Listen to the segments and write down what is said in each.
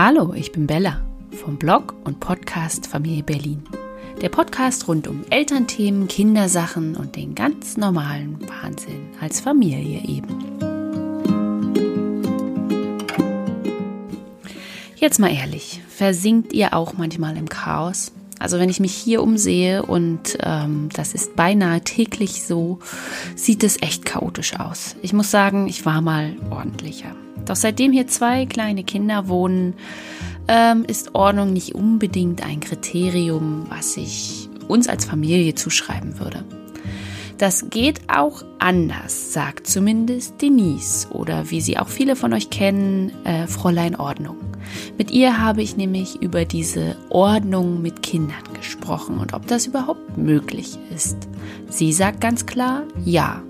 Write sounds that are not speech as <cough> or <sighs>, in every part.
Hallo, ich bin Bella vom Blog und Podcast Familie Berlin. Der Podcast rund um Elternthemen, Kindersachen und den ganz normalen Wahnsinn als Familie eben. Jetzt mal ehrlich, versinkt ihr auch manchmal im Chaos? Also wenn ich mich hier umsehe und ähm, das ist beinahe täglich so, sieht es echt chaotisch aus. Ich muss sagen, ich war mal ordentlicher. Doch seitdem hier zwei kleine Kinder wohnen, ähm, ist Ordnung nicht unbedingt ein Kriterium, was ich uns als Familie zuschreiben würde. Das geht auch anders, sagt zumindest Denise oder wie sie auch viele von euch kennen, äh, Fräulein Ordnung. Mit ihr habe ich nämlich über diese Ordnung mit Kindern gesprochen und ob das überhaupt möglich ist. Sie sagt ganz klar, ja.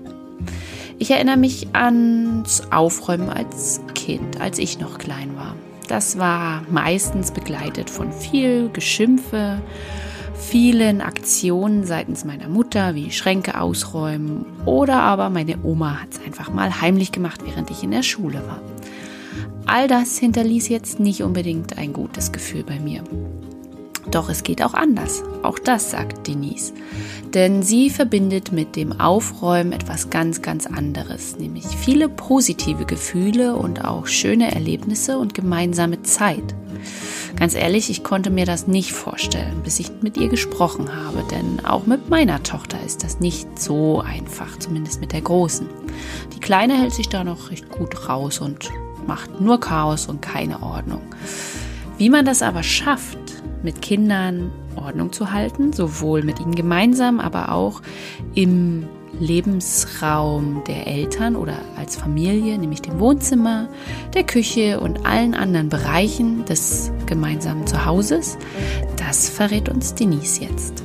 Ich erinnere mich ans Aufräumen als Kind, als ich noch klein war. Das war meistens begleitet von viel Geschimpfe, vielen Aktionen seitens meiner Mutter, wie Schränke ausräumen oder aber meine Oma hat es einfach mal heimlich gemacht, während ich in der Schule war. All das hinterließ jetzt nicht unbedingt ein gutes Gefühl bei mir. Doch es geht auch anders. Auch das sagt Denise. Denn sie verbindet mit dem Aufräumen etwas ganz, ganz anderes, nämlich viele positive Gefühle und auch schöne Erlebnisse und gemeinsame Zeit. Ganz ehrlich, ich konnte mir das nicht vorstellen, bis ich mit ihr gesprochen habe, denn auch mit meiner Tochter ist das nicht so einfach, zumindest mit der Großen. Die Kleine hält sich da noch recht gut raus und macht nur Chaos und keine Ordnung. Wie man das aber schafft, mit Kindern Ordnung zu halten, sowohl mit ihnen gemeinsam, aber auch im Lebensraum der Eltern oder als Familie, nämlich dem Wohnzimmer, der Küche und allen anderen Bereichen des gemeinsamen Zuhauses, das verrät uns Denise jetzt.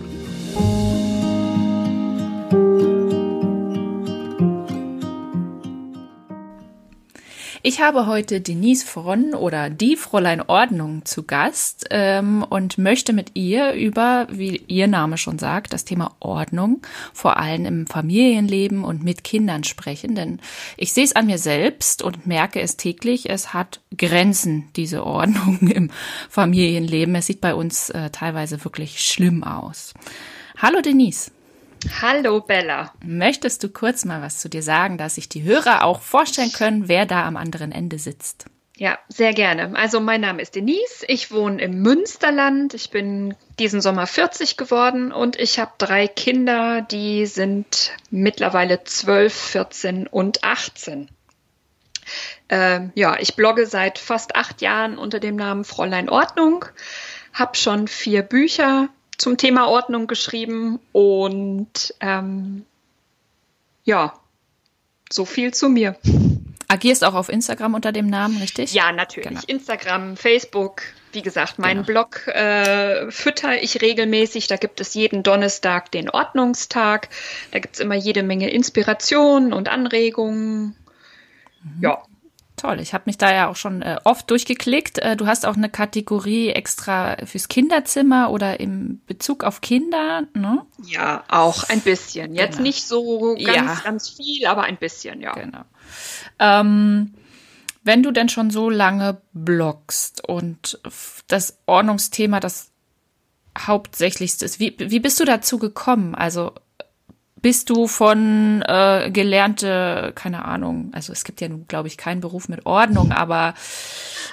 Ich habe heute Denise Fronn oder die Fräulein Ordnung zu Gast ähm, und möchte mit ihr über, wie ihr Name schon sagt, das Thema Ordnung, vor allem im Familienleben und mit Kindern sprechen. Denn ich sehe es an mir selbst und merke es täglich, es hat Grenzen, diese Ordnung <laughs> im Familienleben. Es sieht bei uns äh, teilweise wirklich schlimm aus. Hallo Denise. Hallo Bella. Möchtest du kurz mal was zu dir sagen, dass sich die Hörer auch vorstellen können, wer da am anderen Ende sitzt? Ja, sehr gerne. Also mein Name ist Denise, ich wohne im Münsterland, ich bin diesen Sommer 40 geworden und ich habe drei Kinder, die sind mittlerweile 12, 14 und 18. Ähm, ja, ich blogge seit fast acht Jahren unter dem Namen Fräulein Ordnung, habe schon vier Bücher zum Thema Ordnung geschrieben und ähm, ja, so viel zu mir. Agierst auch auf Instagram unter dem Namen, richtig? Ja, natürlich. Genau. Instagram, Facebook, wie gesagt, meinen genau. Blog äh, fütter ich regelmäßig. Da gibt es jeden Donnerstag den Ordnungstag. Da gibt es immer jede Menge Inspiration und Anregungen. Mhm. Ja, Toll, ich habe mich da ja auch schon äh, oft durchgeklickt. Äh, du hast auch eine Kategorie extra fürs Kinderzimmer oder im Bezug auf Kinder, ne? Ja, auch ein bisschen. Jetzt genau. nicht so ganz, ja. ganz viel, aber ein bisschen, ja. Genau. Ähm, wenn du denn schon so lange bloggst und das Ordnungsthema das hauptsächlichste ist, wie, wie bist du dazu gekommen? Also bist du von äh, gelernte, keine Ahnung, also es gibt ja nun, glaube ich, keinen Beruf mit Ordnung, aber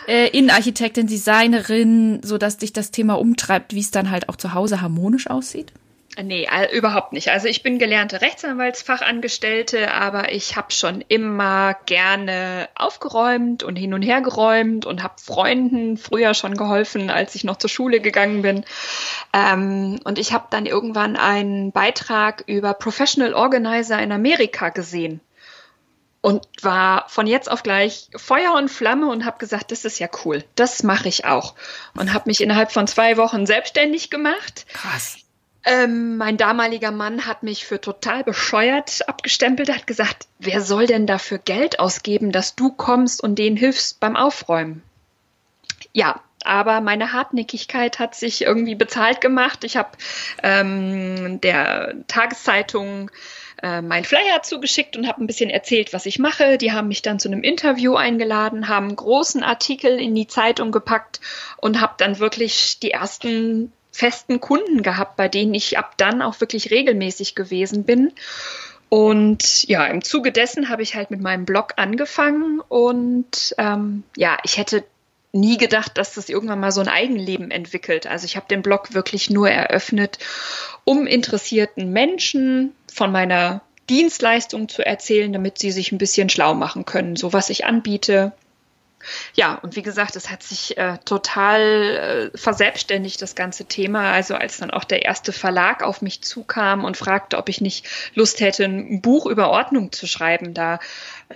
äh, Innenarchitektin, Designerin, so dass dich das Thema umtreibt, wie es dann halt auch zu Hause harmonisch aussieht? Nee, überhaupt nicht. Also ich bin gelernte Rechtsanwaltsfachangestellte, aber ich habe schon immer gerne aufgeräumt und hin und her geräumt und habe Freunden früher schon geholfen, als ich noch zur Schule gegangen bin. Ähm, und ich habe dann irgendwann einen Beitrag über Professional Organizer in Amerika gesehen und war von jetzt auf gleich Feuer und Flamme und habe gesagt, das ist ja cool, das mache ich auch und habe mich innerhalb von zwei Wochen selbstständig gemacht. Krass. Ähm, mein damaliger Mann hat mich für total bescheuert abgestempelt, hat gesagt, wer soll denn dafür Geld ausgeben, dass du kommst und denen hilfst beim Aufräumen? Ja, aber meine Hartnäckigkeit hat sich irgendwie bezahlt gemacht. Ich habe ähm, der Tageszeitung äh, mein Flyer zugeschickt und habe ein bisschen erzählt, was ich mache. Die haben mich dann zu einem Interview eingeladen, haben großen Artikel in die Zeitung gepackt und habe dann wirklich die ersten festen Kunden gehabt, bei denen ich ab dann auch wirklich regelmäßig gewesen bin. Und ja, im Zuge dessen habe ich halt mit meinem Blog angefangen und ähm, ja, ich hätte nie gedacht, dass das irgendwann mal so ein Eigenleben entwickelt. Also ich habe den Blog wirklich nur eröffnet, um interessierten Menschen von meiner Dienstleistung zu erzählen, damit sie sich ein bisschen schlau machen können, so was ich anbiete, ja, und wie gesagt, es hat sich äh, total äh, verselbstständigt, das ganze Thema. Also als dann auch der erste Verlag auf mich zukam und fragte, ob ich nicht Lust hätte, ein Buch über Ordnung zu schreiben, da,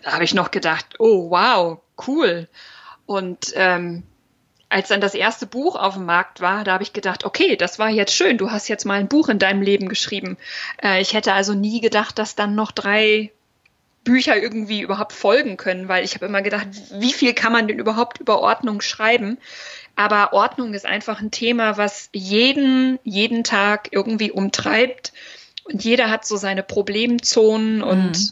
da habe ich noch gedacht, oh wow, cool. Und ähm, als dann das erste Buch auf dem Markt war, da habe ich gedacht, okay, das war jetzt schön, du hast jetzt mal ein Buch in deinem Leben geschrieben. Äh, ich hätte also nie gedacht, dass dann noch drei Bücher irgendwie überhaupt folgen können, weil ich habe immer gedacht, wie viel kann man denn überhaupt über Ordnung schreiben? Aber Ordnung ist einfach ein Thema, was jeden, jeden Tag irgendwie umtreibt. Und jeder hat so seine Problemzonen und mhm.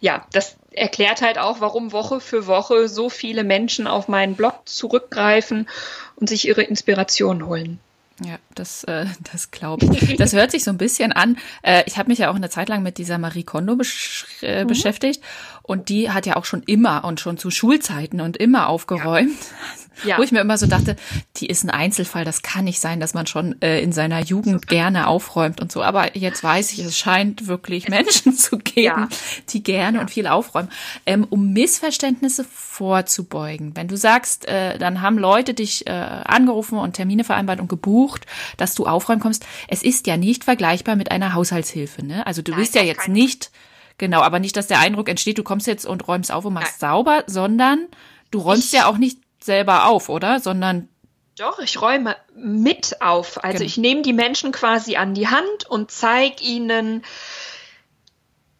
ja, das erklärt halt auch, warum Woche für Woche so viele Menschen auf meinen Blog zurückgreifen und sich ihre Inspiration holen. Ja, das, äh, <laughs> das glaube ich. Das hört sich so ein bisschen an. Äh, ich habe mich ja auch eine Zeit lang mit dieser Marie Kondo besch äh, mhm. beschäftigt und die hat ja auch schon immer und schon zu Schulzeiten und immer aufgeräumt. Ja. Ja. Wo ich mir immer so dachte, die ist ein Einzelfall, das kann nicht sein, dass man schon äh, in seiner Jugend gerne aufräumt und so. Aber jetzt weiß ich, es scheint wirklich Menschen zu geben, ja. die gerne ja. und viel aufräumen. Ähm, um Missverständnisse vorzubeugen. Wenn du sagst, äh, dann haben Leute dich äh, angerufen und Termine vereinbart und gebucht, dass du aufräumen kommst. Es ist ja nicht vergleichbar mit einer Haushaltshilfe. Ne? Also du Nein, bist ja jetzt nicht, genau, aber nicht, dass der Eindruck entsteht, du kommst jetzt und räumst auf und machst Nein. sauber, sondern du räumst ich, ja auch nicht selber auf, oder? Sondern doch, ich räume mit auf. Also genau. ich nehme die Menschen quasi an die Hand und zeige ihnen,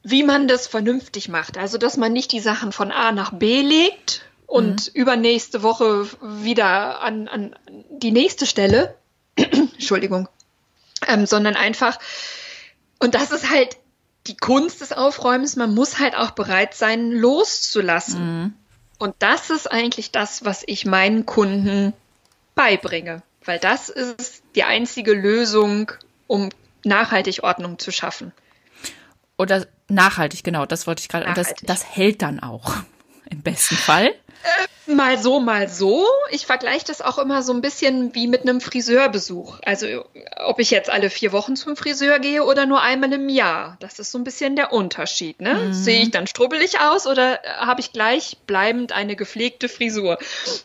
wie man das vernünftig macht. Also dass man nicht die Sachen von A nach B legt und mhm. übernächste Woche wieder an, an die nächste Stelle, <clears throat> Entschuldigung, ähm, sondern einfach, und das ist halt die Kunst des Aufräumens, man muss halt auch bereit sein, loszulassen. Mhm. Und das ist eigentlich das, was ich meinen Kunden beibringe, weil das ist die einzige Lösung, um nachhaltig Ordnung zu schaffen. Oder nachhaltig, genau, das wollte ich gerade. Und das, das hält dann auch <laughs> im besten Fall. Äh, mal so, mal so. Ich vergleiche das auch immer so ein bisschen wie mit einem Friseurbesuch. Also ob ich jetzt alle vier Wochen zum Friseur gehe oder nur einmal im Jahr. Das ist so ein bisschen der Unterschied. Ne? Mhm. Sehe ich dann strubbelig aus oder habe ich gleich bleibend eine gepflegte Frisur?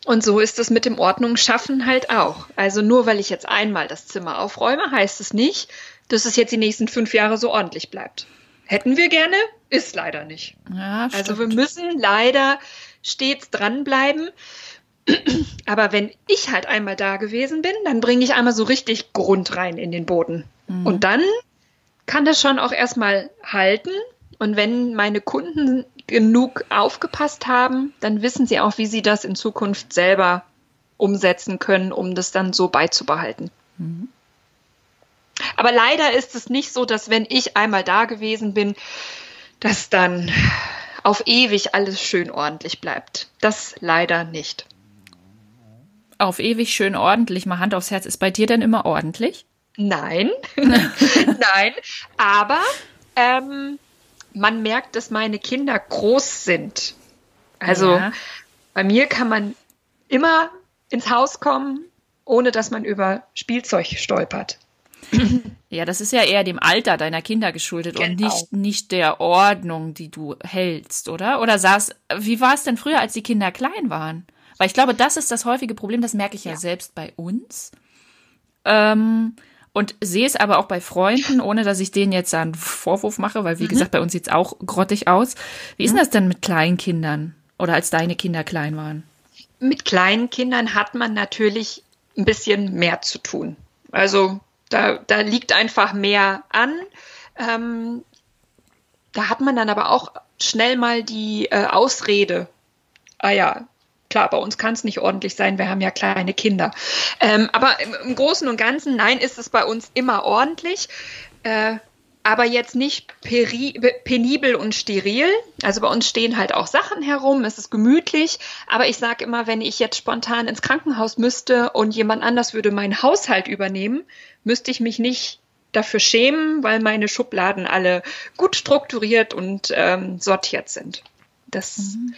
Und so ist es mit dem Ordnung schaffen halt auch. Also nur weil ich jetzt einmal das Zimmer aufräume, heißt es nicht, dass es jetzt die nächsten fünf Jahre so ordentlich bleibt. Hätten wir gerne, ist leider nicht. Ja, also wir müssen leider stets dranbleiben. Aber wenn ich halt einmal da gewesen bin, dann bringe ich einmal so richtig Grund rein in den Boden. Mhm. Und dann kann das schon auch erstmal halten. Und wenn meine Kunden genug aufgepasst haben, dann wissen sie auch, wie sie das in Zukunft selber umsetzen können, um das dann so beizubehalten. Mhm. Aber leider ist es nicht so, dass wenn ich einmal da gewesen bin, dass dann auf ewig alles schön ordentlich bleibt. Das leider nicht. Auf ewig schön ordentlich, mal Hand aufs Herz, ist bei dir denn immer ordentlich? Nein, <laughs> nein, aber ähm, man merkt, dass meine Kinder groß sind. Also ja. bei mir kann man immer ins Haus kommen, ohne dass man über Spielzeug stolpert. <laughs> Ja, das ist ja eher dem Alter deiner Kinder geschuldet genau. und nicht, nicht der Ordnung, die du hältst, oder? Oder saß, wie war es denn früher, als die Kinder klein waren? Weil ich glaube, das ist das häufige Problem, das merke ich ja, ja selbst bei uns. Ähm, und sehe es aber auch bei Freunden, ohne dass ich denen jetzt einen Vorwurf mache, weil wie mhm. gesagt, bei uns sieht es auch grottig aus. Wie ist denn das denn mit kleinen Kindern oder als deine Kinder klein waren? Mit kleinen Kindern hat man natürlich ein bisschen mehr zu tun. Also da, da liegt einfach mehr an. Ähm, da hat man dann aber auch schnell mal die äh, Ausrede. Ah ja, klar, bei uns kann es nicht ordentlich sein, wir haben ja kleine Kinder. Ähm, aber im, im, Großen und Ganzen, nein, ist es bei uns immer ordentlich. Äh, aber jetzt nicht penibel und steril. Also bei uns stehen halt auch Sachen herum, es ist gemütlich, aber ich sage immer, wenn ich jetzt spontan ins Krankenhaus müsste und jemand anders würde meinen Haushalt übernehmen, müsste ich mich nicht dafür schämen, weil meine Schubladen alle gut strukturiert und ähm, sortiert sind. Das mhm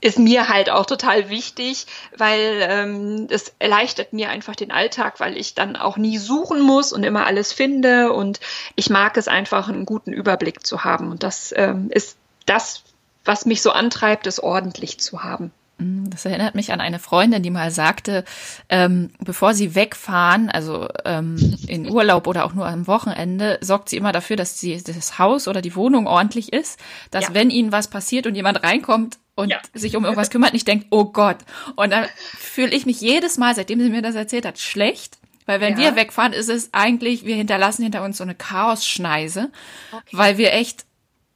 ist mir halt auch total wichtig, weil ähm, es erleichtert mir einfach den Alltag, weil ich dann auch nie suchen muss und immer alles finde und ich mag es einfach, einen guten Überblick zu haben. Und das ähm, ist das, was mich so antreibt, es ordentlich zu haben. Mm, das erinnert mich an eine Freundin, die mal sagte, ähm, bevor sie wegfahren, also ähm, in Urlaub oder auch nur am Wochenende, sorgt sie immer dafür, dass die, das Haus oder die Wohnung ordentlich ist, dass ja. wenn ihnen was passiert und jemand reinkommt, und ja. sich um irgendwas kümmert, nicht denkt, oh Gott. Und dann fühle ich mich jedes Mal, seitdem sie mir das erzählt hat, schlecht. Weil wenn ja. wir wegfahren, ist es eigentlich, wir hinterlassen hinter uns so eine Chaosschneise, okay. weil wir echt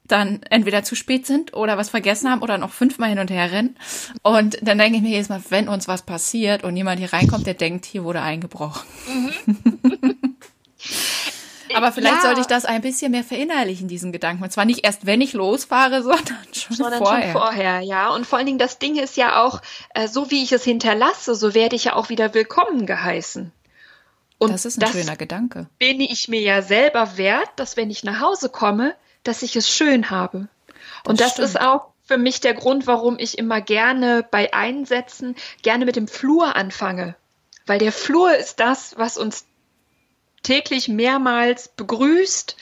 dann entweder zu spät sind oder was vergessen haben oder noch fünfmal hin und her rennen. Und dann denke ich mir jedes Mal, wenn uns was passiert und jemand hier reinkommt, der denkt, hier wurde eingebrochen. Mhm. <laughs> Aber vielleicht ja. sollte ich das ein bisschen mehr verinnerlichen, diesen Gedanken. Und zwar nicht erst, wenn ich losfahre, <laughs> sondern schon sondern vorher. Schon vorher, ja. Und vor allen Dingen, das Ding ist ja auch, äh, so wie ich es hinterlasse, so werde ich ja auch wieder willkommen geheißen. Und das ist ein schöner Gedanke. Bin ich mir ja selber wert, dass wenn ich nach Hause komme, dass ich es schön habe. Und das, das ist auch für mich der Grund, warum ich immer gerne bei Einsätzen gerne mit dem Flur anfange. Weil der Flur ist das, was uns täglich mehrmals begrüßt.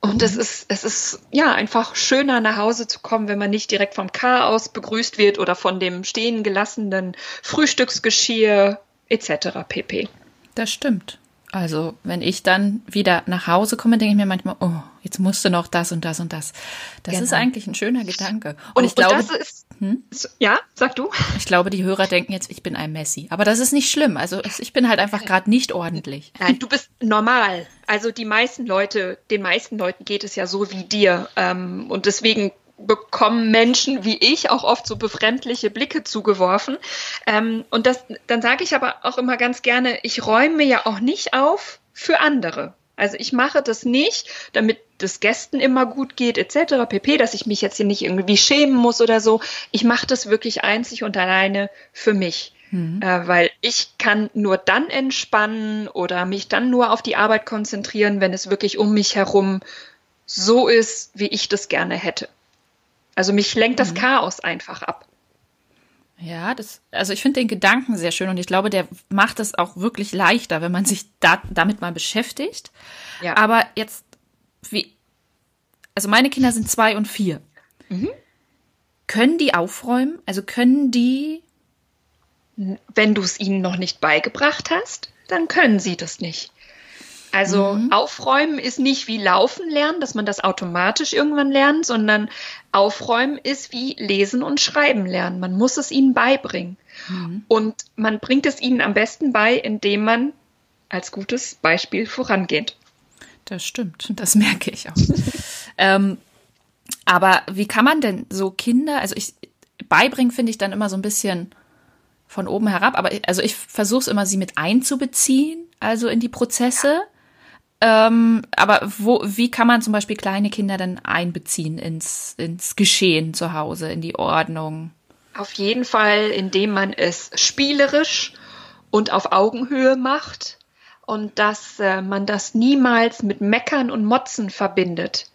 Und es mhm. ist, es ist ja einfach schöner nach Hause zu kommen, wenn man nicht direkt vom Chaos begrüßt wird oder von dem stehen gelassenen Frühstücksgeschirr etc. pp. Das stimmt. Also, wenn ich dann wieder nach Hause komme, denke ich mir manchmal, oh, jetzt musste noch das und das und das. Das genau. ist eigentlich ein schöner Gedanke. Und, und ich glaube, und ist, hm? ja, sag du. Ich glaube, die Hörer denken jetzt, ich bin ein Messi. Aber das ist nicht schlimm. Also, ich bin halt einfach gerade nicht ordentlich. Nein, du bist normal. Also, die meisten Leute, den meisten Leuten geht es ja so wie dir. Ähm, und deswegen bekommen Menschen wie ich auch oft so befremdliche Blicke zugeworfen. Ähm, und das, dann sage ich aber auch immer ganz gerne, ich räume ja auch nicht auf für andere. Also ich mache das nicht, damit das Gästen immer gut geht, etc. pp, dass ich mich jetzt hier nicht irgendwie schämen muss oder so. Ich mache das wirklich einzig und alleine für mich. Mhm. Äh, weil ich kann nur dann entspannen oder mich dann nur auf die Arbeit konzentrieren, wenn es wirklich um mich herum so ist, wie ich das gerne hätte. Also mich lenkt das mhm. Chaos einfach ab. Ja, das, also ich finde den Gedanken sehr schön und ich glaube, der macht es auch wirklich leichter, wenn man sich da, damit mal beschäftigt. Ja. Aber jetzt, wie, also meine Kinder sind zwei und vier. Mhm. Können die aufräumen? Also können die. Wenn du es ihnen noch nicht beigebracht hast, dann können sie das nicht. Also mhm. aufräumen ist nicht wie laufen lernen, dass man das automatisch irgendwann lernt, sondern aufräumen ist wie lesen und schreiben lernen. Man muss es ihnen beibringen. Mhm. Und man bringt es ihnen am besten bei, indem man als gutes Beispiel vorangeht. Das stimmt, das merke ich auch. <laughs> ähm, aber wie kann man denn so Kinder, also ich beibringen finde ich dann immer so ein bisschen von oben herab, aber also ich versuche es immer, sie mit einzubeziehen, also in die Prozesse. Ja. Ähm, aber wo, wie kann man zum Beispiel kleine Kinder dann einbeziehen ins, ins Geschehen zu Hause, in die Ordnung? Auf jeden Fall, indem man es spielerisch und auf Augenhöhe macht und dass äh, man das niemals mit Meckern und Motzen verbindet.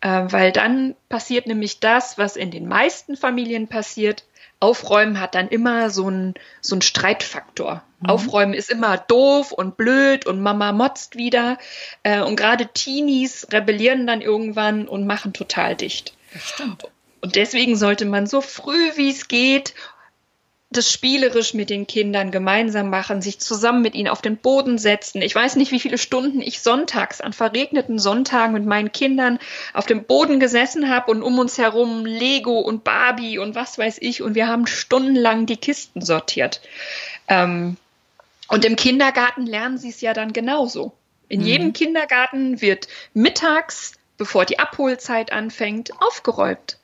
Äh, weil dann passiert nämlich das, was in den meisten Familien passiert. Aufräumen hat dann immer so einen so einen Streitfaktor. Mhm. Aufräumen ist immer doof und blöd und Mama motzt wieder. Äh, und gerade Teenies rebellieren dann irgendwann und machen total dicht. Das stimmt. Und deswegen sollte man so früh wie es geht das spielerisch mit den Kindern gemeinsam machen, sich zusammen mit ihnen auf den Boden setzen. Ich weiß nicht, wie viele Stunden ich sonntags an verregneten Sonntagen mit meinen Kindern auf dem Boden gesessen habe und um uns herum Lego und Barbie und was weiß ich und wir haben stundenlang die Kisten sortiert. Ähm, und im Kindergarten lernen sie es ja dann genauso. In mhm. jedem Kindergarten wird mittags, bevor die Abholzeit anfängt, aufgeräumt.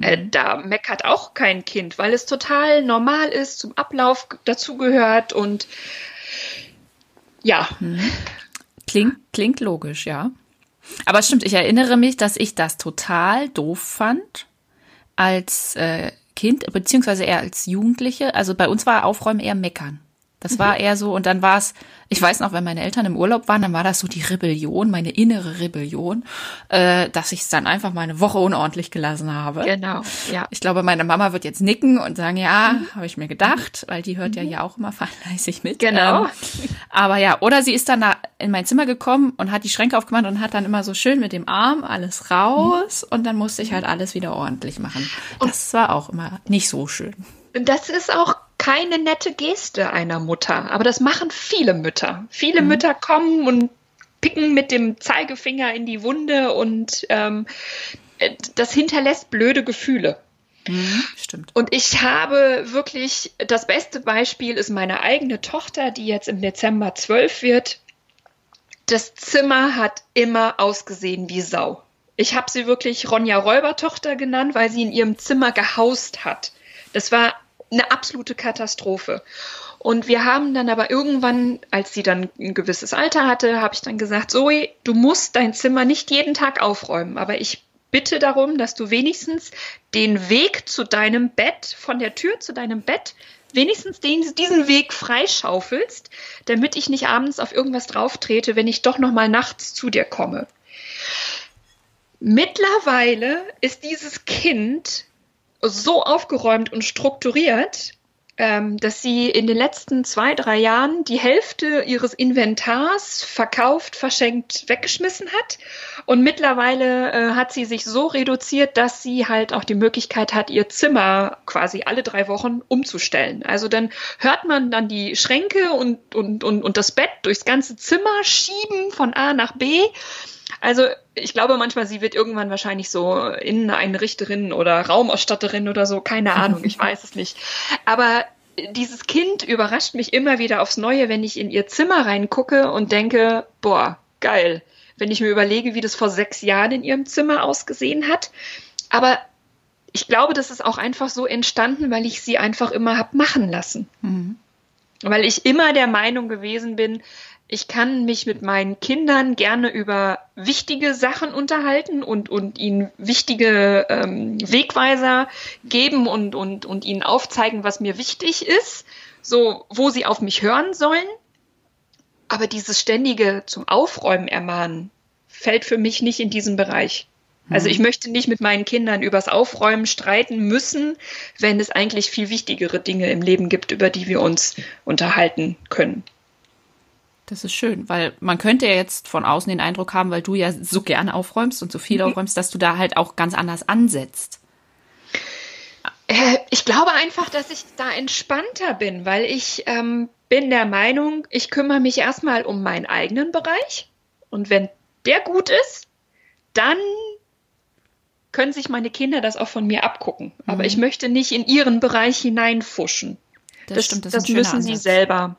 Äh, mhm. da meckert auch kein Kind, weil es total normal ist, zum Ablauf dazugehört und ja. Mhm. Klingt, klingt logisch, ja. Aber stimmt, ich erinnere mich, dass ich das total doof fand als äh, Kind, beziehungsweise eher als Jugendliche. Also bei uns war Aufräumen eher meckern. Das war eher so, und dann war es, ich weiß noch, wenn meine Eltern im Urlaub waren, dann war das so die Rebellion, meine innere Rebellion, äh, dass ich es dann einfach mal eine Woche unordentlich gelassen habe. Genau, ja. Ich glaube, meine Mama wird jetzt nicken und sagen, ja, mhm. habe ich mir gedacht, weil die hört ja ja auch immer <laughs> fleißig mit. Genau. Ähm, aber ja, oder sie ist dann da in mein Zimmer gekommen und hat die Schränke aufgemacht und hat dann immer so schön mit dem Arm alles raus mhm. und dann musste ich halt alles wieder ordentlich machen. Das war auch immer nicht so schön. Das ist auch keine nette Geste einer Mutter, aber das machen viele Mütter. Viele mhm. Mütter kommen und picken mit dem Zeigefinger in die Wunde und ähm, das hinterlässt blöde Gefühle. Mhm, stimmt. Und ich habe wirklich, das beste Beispiel ist meine eigene Tochter, die jetzt im Dezember zwölf wird. Das Zimmer hat immer ausgesehen wie Sau. Ich habe sie wirklich Ronja Räubertochter genannt, weil sie in ihrem Zimmer gehaust hat. Das war eine absolute Katastrophe. Und wir haben dann aber irgendwann, als sie dann ein gewisses Alter hatte, habe ich dann gesagt, Zoe, du musst dein Zimmer nicht jeden Tag aufräumen, aber ich bitte darum, dass du wenigstens den Weg zu deinem Bett, von der Tür zu deinem Bett, wenigstens den, diesen Weg freischaufelst, damit ich nicht abends auf irgendwas drauftrete, wenn ich doch noch mal nachts zu dir komme. Mittlerweile ist dieses Kind so aufgeräumt und strukturiert, ähm, dass sie in den letzten zwei, drei Jahren die Hälfte ihres Inventars verkauft, verschenkt, weggeschmissen hat. Und mittlerweile äh, hat sie sich so reduziert, dass sie halt auch die Möglichkeit hat, ihr Zimmer quasi alle drei Wochen umzustellen. Also dann hört man dann die Schränke und, und, und, und das Bett durchs ganze Zimmer schieben von A nach B. Also ich glaube manchmal, sie wird irgendwann wahrscheinlich so Inneneinrichterin oder Raumausstatterin oder so, keine Ahnung, ich weiß es nicht. Aber dieses Kind überrascht mich immer wieder aufs Neue, wenn ich in ihr Zimmer reingucke und denke, boah, geil. Wenn ich mir überlege, wie das vor sechs Jahren in ihrem Zimmer ausgesehen hat. Aber ich glaube, das ist auch einfach so entstanden, weil ich sie einfach immer hab machen lassen. Mhm. Weil ich immer der Meinung gewesen bin, ich kann mich mit meinen Kindern gerne über wichtige Sachen unterhalten und, und ihnen wichtige ähm, Wegweiser geben und, und, und ihnen aufzeigen, was mir wichtig ist, so wo sie auf mich hören sollen. Aber dieses ständige zum Aufräumen ermahnen fällt für mich nicht in diesen Bereich. Also ich mhm. möchte nicht mit meinen Kindern übers Aufräumen streiten müssen, wenn es eigentlich viel wichtigere Dinge im Leben gibt, über die wir uns unterhalten können. Das ist schön, weil man könnte ja jetzt von außen den Eindruck haben, weil du ja so gerne aufräumst und so viel mhm. aufräumst, dass du da halt auch ganz anders ansetzt. Äh, ich glaube einfach, dass ich da entspannter bin, weil ich ähm, bin der Meinung, ich kümmere mich erstmal um meinen eigenen Bereich und wenn der gut ist, dann können sich meine Kinder das auch von mir abgucken. Mhm. Aber ich möchte nicht in ihren Bereich hineinfuschen. Das, das stimmt, das, das müssen sie selber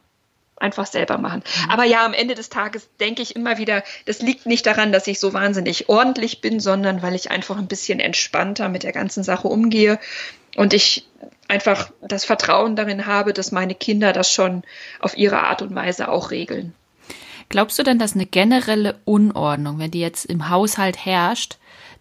einfach selber machen. Mhm. Aber ja, am Ende des Tages denke ich immer wieder, das liegt nicht daran, dass ich so wahnsinnig ordentlich bin, sondern weil ich einfach ein bisschen entspannter mit der ganzen Sache umgehe und ich einfach das Vertrauen darin habe, dass meine Kinder das schon auf ihre Art und Weise auch regeln. Glaubst du denn, dass eine generelle Unordnung, wenn die jetzt im Haushalt herrscht,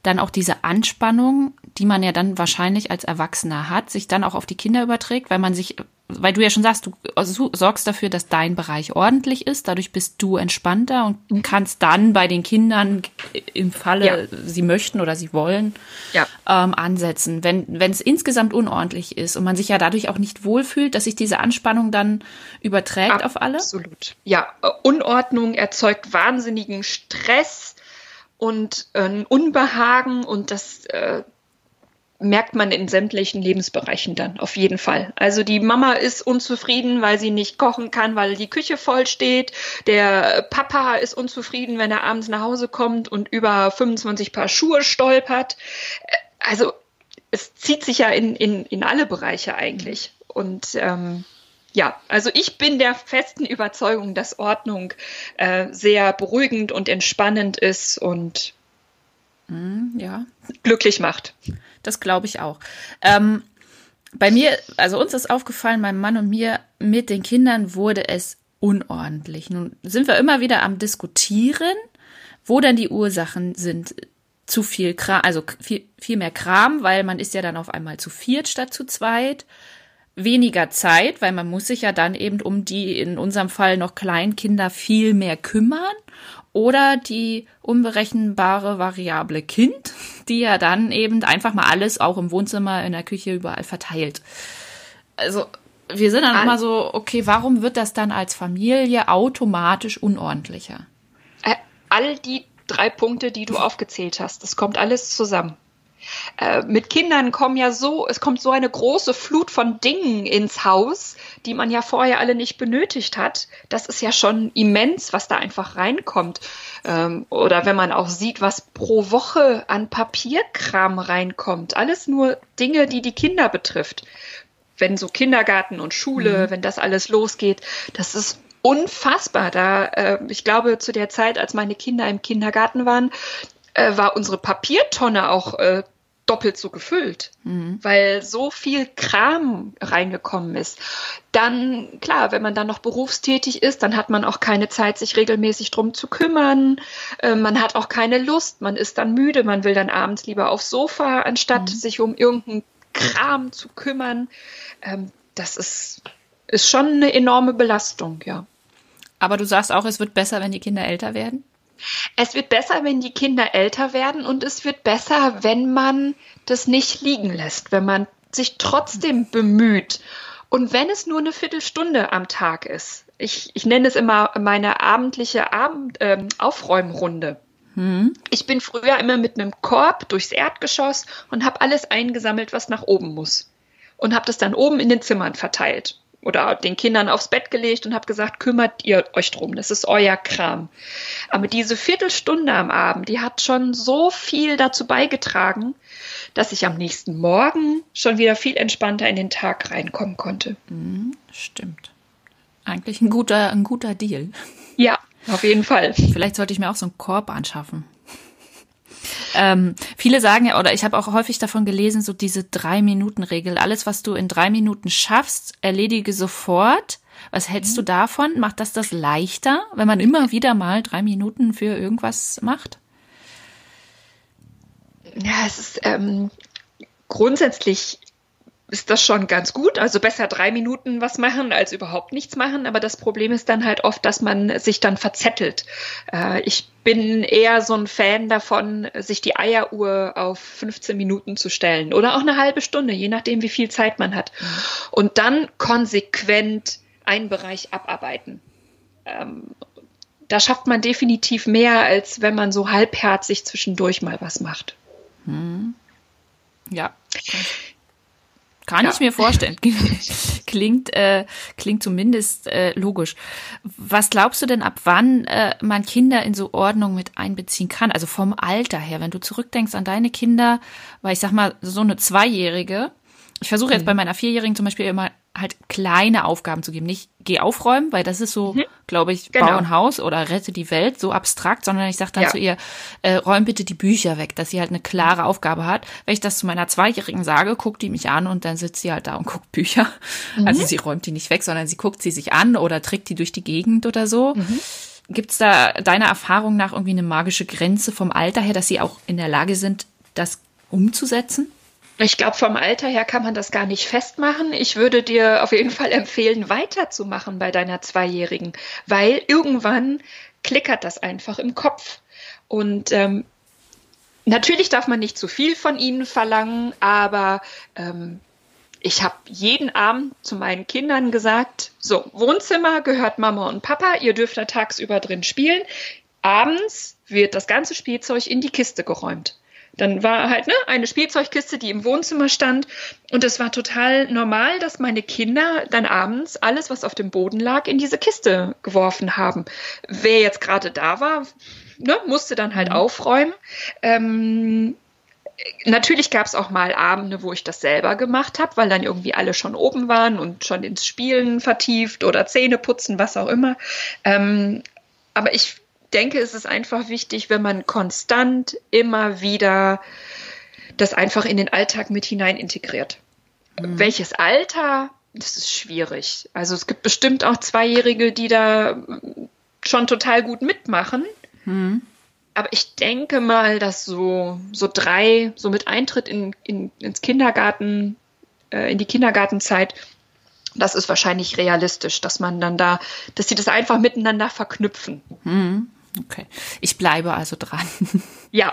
dann auch diese Anspannung, die man ja dann wahrscheinlich als Erwachsener hat, sich dann auch auf die Kinder überträgt, weil man sich weil du ja schon sagst, du also, sorgst dafür, dass dein Bereich ordentlich ist, dadurch bist du entspannter und kannst dann bei den Kindern im Falle, ja. sie möchten oder sie wollen, ja. ähm, ansetzen. Wenn wenn es insgesamt unordentlich ist und man sich ja dadurch auch nicht wohlfühlt, dass sich diese Anspannung dann überträgt Absolut. auf alle? Absolut. Ja, Unordnung erzeugt wahnsinnigen Stress und äh, Unbehagen und das äh, merkt man in sämtlichen Lebensbereichen dann auf jeden Fall. Also die Mama ist unzufrieden, weil sie nicht kochen kann, weil die Küche voll steht. Der Papa ist unzufrieden, wenn er abends nach Hause kommt und über 25 Paar Schuhe stolpert. Also es zieht sich ja in, in, in alle Bereiche eigentlich. Und ähm, ja, also ich bin der festen Überzeugung, dass Ordnung äh, sehr beruhigend und entspannend ist und mm, ja. glücklich macht. Das glaube ich auch. Ähm, bei mir, also uns ist aufgefallen, meinem Mann und mir, mit den Kindern wurde es unordentlich. Nun sind wir immer wieder am Diskutieren, wo dann die Ursachen sind. Zu viel Kram, also viel, viel mehr Kram, weil man ist ja dann auf einmal zu viert statt zu zweit. Weniger Zeit, weil man muss sich ja dann eben um die in unserem Fall noch Kleinkinder viel mehr kümmern. Oder die unberechenbare Variable Kind, die ja dann eben einfach mal alles auch im Wohnzimmer, in der Küche überall verteilt. Also wir sind dann All immer so, okay, warum wird das dann als Familie automatisch unordentlicher? Äh, all die drei Punkte, die du aufgezählt hast, das kommt alles zusammen. Äh, mit Kindern kommen ja so, es kommt so eine große Flut von Dingen ins Haus, die man ja vorher alle nicht benötigt hat. Das ist ja schon immens, was da einfach reinkommt. Ähm, oder wenn man auch sieht, was pro Woche an Papierkram reinkommt. Alles nur Dinge, die die Kinder betrifft. Wenn so Kindergarten und Schule, mhm. wenn das alles losgeht, das ist unfassbar. Da, äh, ich glaube, zu der Zeit, als meine Kinder im Kindergarten waren, äh, war unsere Papiertonne auch äh, doppelt so gefüllt, mhm. weil so viel Kram reingekommen ist. Dann, klar, wenn man dann noch berufstätig ist, dann hat man auch keine Zeit, sich regelmäßig drum zu kümmern. Äh, man hat auch keine Lust, man ist dann müde, man will dann abends lieber aufs Sofa, anstatt mhm. sich um irgendeinen Kram zu kümmern. Ähm, das ist, ist schon eine enorme Belastung, ja. Aber du sagst auch, es wird besser, wenn die Kinder älter werden? Es wird besser, wenn die Kinder älter werden und es wird besser, wenn man das nicht liegen lässt, wenn man sich trotzdem bemüht. Und wenn es nur eine Viertelstunde am Tag ist. Ich, ich nenne es immer meine abendliche Abend, äh, Aufräumrunde. Hm. Ich bin früher immer mit einem Korb durchs Erdgeschoss und habe alles eingesammelt, was nach oben muss. Und habe das dann oben in den Zimmern verteilt oder den Kindern aufs Bett gelegt und habe gesagt, kümmert ihr euch drum, das ist euer Kram. Aber diese Viertelstunde am Abend, die hat schon so viel dazu beigetragen, dass ich am nächsten Morgen schon wieder viel entspannter in den Tag reinkommen konnte. Mhm, stimmt. Eigentlich ein guter, ein guter Deal. Ja, auf jeden Fall. Vielleicht sollte ich mir auch so einen Korb anschaffen. Ähm, viele sagen ja, oder ich habe auch häufig davon gelesen, so diese Drei-Minuten-Regel. Alles, was du in drei Minuten schaffst, erledige sofort. Was hältst mhm. du davon? Macht das das leichter, wenn man immer wieder mal drei Minuten für irgendwas macht? Ja, es ist ähm, grundsätzlich ist das schon ganz gut. Also besser drei Minuten was machen als überhaupt nichts machen. Aber das Problem ist dann halt oft, dass man sich dann verzettelt. Äh, ich bin eher so ein Fan davon, sich die Eieruhr auf 15 Minuten zu stellen oder auch eine halbe Stunde, je nachdem, wie viel Zeit man hat. Mhm. Und dann konsequent einen Bereich abarbeiten. Ähm, da schafft man definitiv mehr, als wenn man so halbherzig zwischendurch mal was macht. Hm. Ja. Kann ja. ich mir vorstellen. <laughs> klingt, äh, klingt zumindest äh, logisch. Was glaubst du denn, ab wann äh, man Kinder in so Ordnung mit einbeziehen kann? Also vom Alter her, wenn du zurückdenkst an deine Kinder, weil ich sag mal, so eine Zweijährige, ich versuche jetzt mhm. bei meiner Vierjährigen zum Beispiel immer halt kleine Aufgaben zu geben. Nicht geh aufräumen, weil das ist so, mhm. glaube ich, genau. bau ein Haus oder rette die Welt, so abstrakt, sondern ich sage dann ja. zu ihr, äh, räum bitte die Bücher weg, dass sie halt eine klare Aufgabe hat. Wenn ich das zu meiner Zweijährigen sage, guckt die mich an und dann sitzt sie halt da und <laughs> guckt Bücher. Mhm. Also sie räumt die nicht weg, sondern sie guckt sie sich an oder trägt die durch die Gegend oder so. Mhm. Gibt es da deiner Erfahrung nach irgendwie eine magische Grenze vom Alter her, dass sie auch in der Lage sind, das umzusetzen? Ich glaube, vom Alter her kann man das gar nicht festmachen. Ich würde dir auf jeden Fall empfehlen, weiterzumachen bei deiner Zweijährigen, weil irgendwann klickert das einfach im Kopf. Und ähm, natürlich darf man nicht zu viel von ihnen verlangen, aber ähm, ich habe jeden Abend zu meinen Kindern gesagt, so, Wohnzimmer gehört Mama und Papa, ihr dürft da tagsüber drin spielen. Abends wird das ganze Spielzeug in die Kiste geräumt. Dann war halt ne, eine Spielzeugkiste, die im Wohnzimmer stand. Und es war total normal, dass meine Kinder dann abends alles, was auf dem Boden lag, in diese Kiste geworfen haben. Wer jetzt gerade da war, ne, musste dann halt mhm. aufräumen. Ähm, natürlich gab es auch mal Abende, wo ich das selber gemacht habe, weil dann irgendwie alle schon oben waren und schon ins Spielen vertieft oder Zähne putzen, was auch immer. Ähm, aber ich denke, es ist einfach wichtig, wenn man konstant immer wieder das einfach in den Alltag mit hinein integriert. Mhm. Welches Alter? Das ist schwierig. Also es gibt bestimmt auch Zweijährige, die da schon total gut mitmachen. Mhm. aber ich denke mal, dass so, so drei, so mit Eintritt in, in, ins Kindergarten, äh, in die Kindergartenzeit, das ist wahrscheinlich realistisch, dass man dann da, dass sie das einfach miteinander verknüpfen. Hm, okay. Ich bleibe also dran. <laughs> Ja.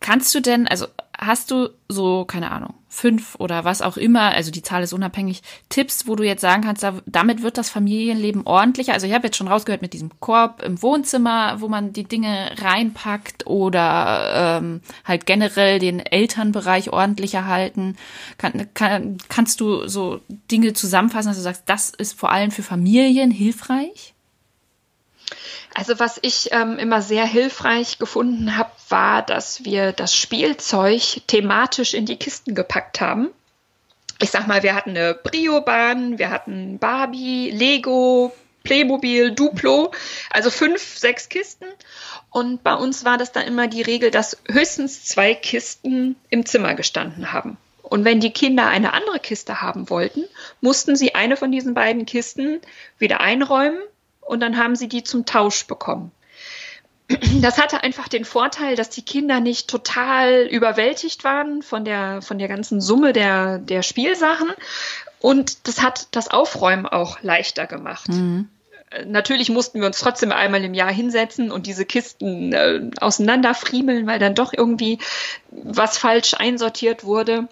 Kannst du denn, also hast du so, keine Ahnung, fünf oder was auch immer, also die Zahl ist unabhängig, Tipps, wo du jetzt sagen kannst, damit wird das Familienleben ordentlicher? Also ich habe jetzt schon rausgehört mit diesem Korb im Wohnzimmer, wo man die Dinge reinpackt oder ähm, halt generell den Elternbereich ordentlicher halten. Kann, kann, kannst du so Dinge zusammenfassen, dass du sagst, das ist vor allem für Familien hilfreich? Also was ich ähm, immer sehr hilfreich gefunden habe, war, dass wir das Spielzeug thematisch in die Kisten gepackt haben. Ich sag mal, wir hatten eine Brio-Bahn, wir hatten Barbie, Lego, Playmobil, Duplo, also fünf, sechs Kisten. Und bei uns war das dann immer die Regel, dass höchstens zwei Kisten im Zimmer gestanden haben. Und wenn die Kinder eine andere Kiste haben wollten, mussten sie eine von diesen beiden Kisten wieder einräumen und dann haben sie die zum Tausch bekommen. <clears throat> Das hatte einfach den Vorteil, dass die Kinder nicht total überwältigt waren von der, von der ganzen Summe der, der Spielsachen. Und das hat das Aufräumen auch leichter gemacht. Mhm. Natürlich mussten wir uns trotzdem einmal im Jahr hinsetzen und diese Kisten äh, auseinanderfriemeln, weil dann doch irgendwie was falsch einsortiert wurde.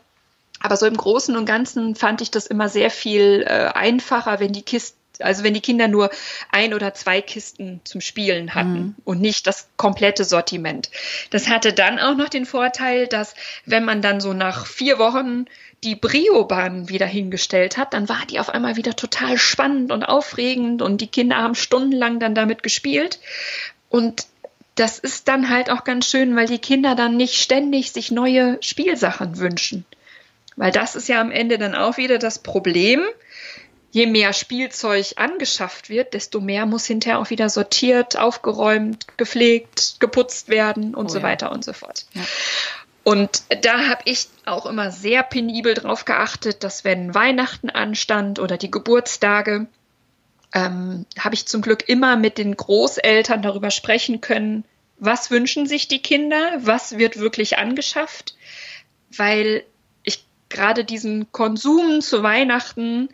Aber so im Großen und Ganzen fand ich das immer sehr viel äh, einfacher, wenn die Kisten also wenn die Kinder nur ein oder zwei Kisten zum Spielen hatten mhm. und nicht das komplette Sortiment. Das hatte dann auch noch den Vorteil, dass wenn man dann so nach vier Wochen die Brio-Bahn wieder hingestellt hat, dann war die auf einmal wieder total spannend und aufregend und die Kinder haben stundenlang dann damit gespielt. Und das ist dann halt auch ganz schön, weil die Kinder dann nicht ständig sich neue Spielsachen wünschen. Weil das ist ja am Ende dann auch wieder das Problem, je mehr Spielzeug angeschafft wird, desto mehr muss hinterher auch wieder sortiert, aufgeräumt, gepflegt, geputzt werden und oh, so ja. weiter und so fort. Ja. Und da habe ich auch immer sehr penibel darauf geachtet, dass wenn Weihnachten anstand oder die Geburtstage, ähm, habe ich zum Glück immer mit den Großeltern darüber sprechen können, was wünschen sich die Kinder, was wird wirklich angeschafft, weil ich gerade diesen Konsum zu Weihnachten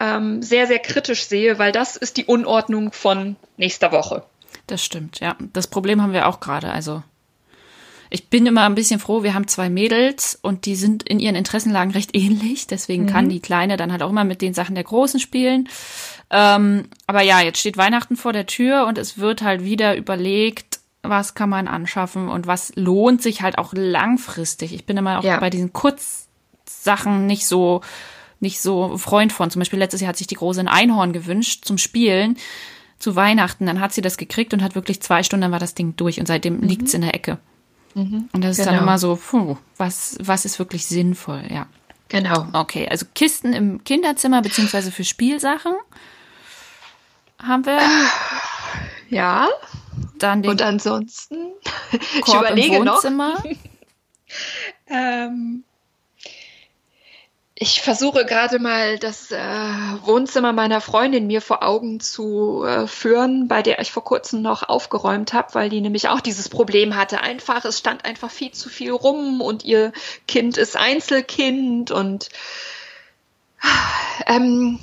ähm, sehr, sehr kritisch sehe, weil das ist die Unordnung von nächster Woche. Das stimmt, ja. Das Problem haben wir auch gerade. Also ich bin immer ein bisschen froh, wir haben zwei Mädels und die sind in ihren Interessenlagen recht ähnlich. Deswegen mhm. kann die Kleine dann halt auch immer mit den Sachen der Großen spielen. Ähm, aber ja, jetzt steht Weihnachten vor der Tür und es wird halt wieder überlegt, was kann man anschaffen und was lohnt sich halt auch langfristig. Ich bin immer auch ja. bei diesen Kurzsachen nicht so nicht so Freund von. Zum Beispiel letztes Jahr hat sich die Große ein Einhorn gewünscht zum Spielen zu Weihnachten. Dann hat sie das gekriegt und hat wirklich zwei Stunden, dann war das Ding durch und seitdem mhm. liegt es in der Ecke. Mhm. Und das ist genau. dann immer so, puh, was, was ist wirklich sinnvoll, ja. Genau. Okay, also Kisten im Kinderzimmer beziehungsweise für Spielsachen haben wir. Ja. Dann den Und ansonsten, <laughs> Korb ich überlege im Wohnzimmer. noch. <laughs> ähm, ich versuche gerade mal das äh, Wohnzimmer meiner Freundin mir vor Augen zu äh, führen, bei der ich vor kurzem noch aufgeräumt habe, weil die nämlich auch dieses Problem hatte. Einfach, es stand einfach viel zu viel rum und ihr Kind ist Einzelkind und <sighs> ähm,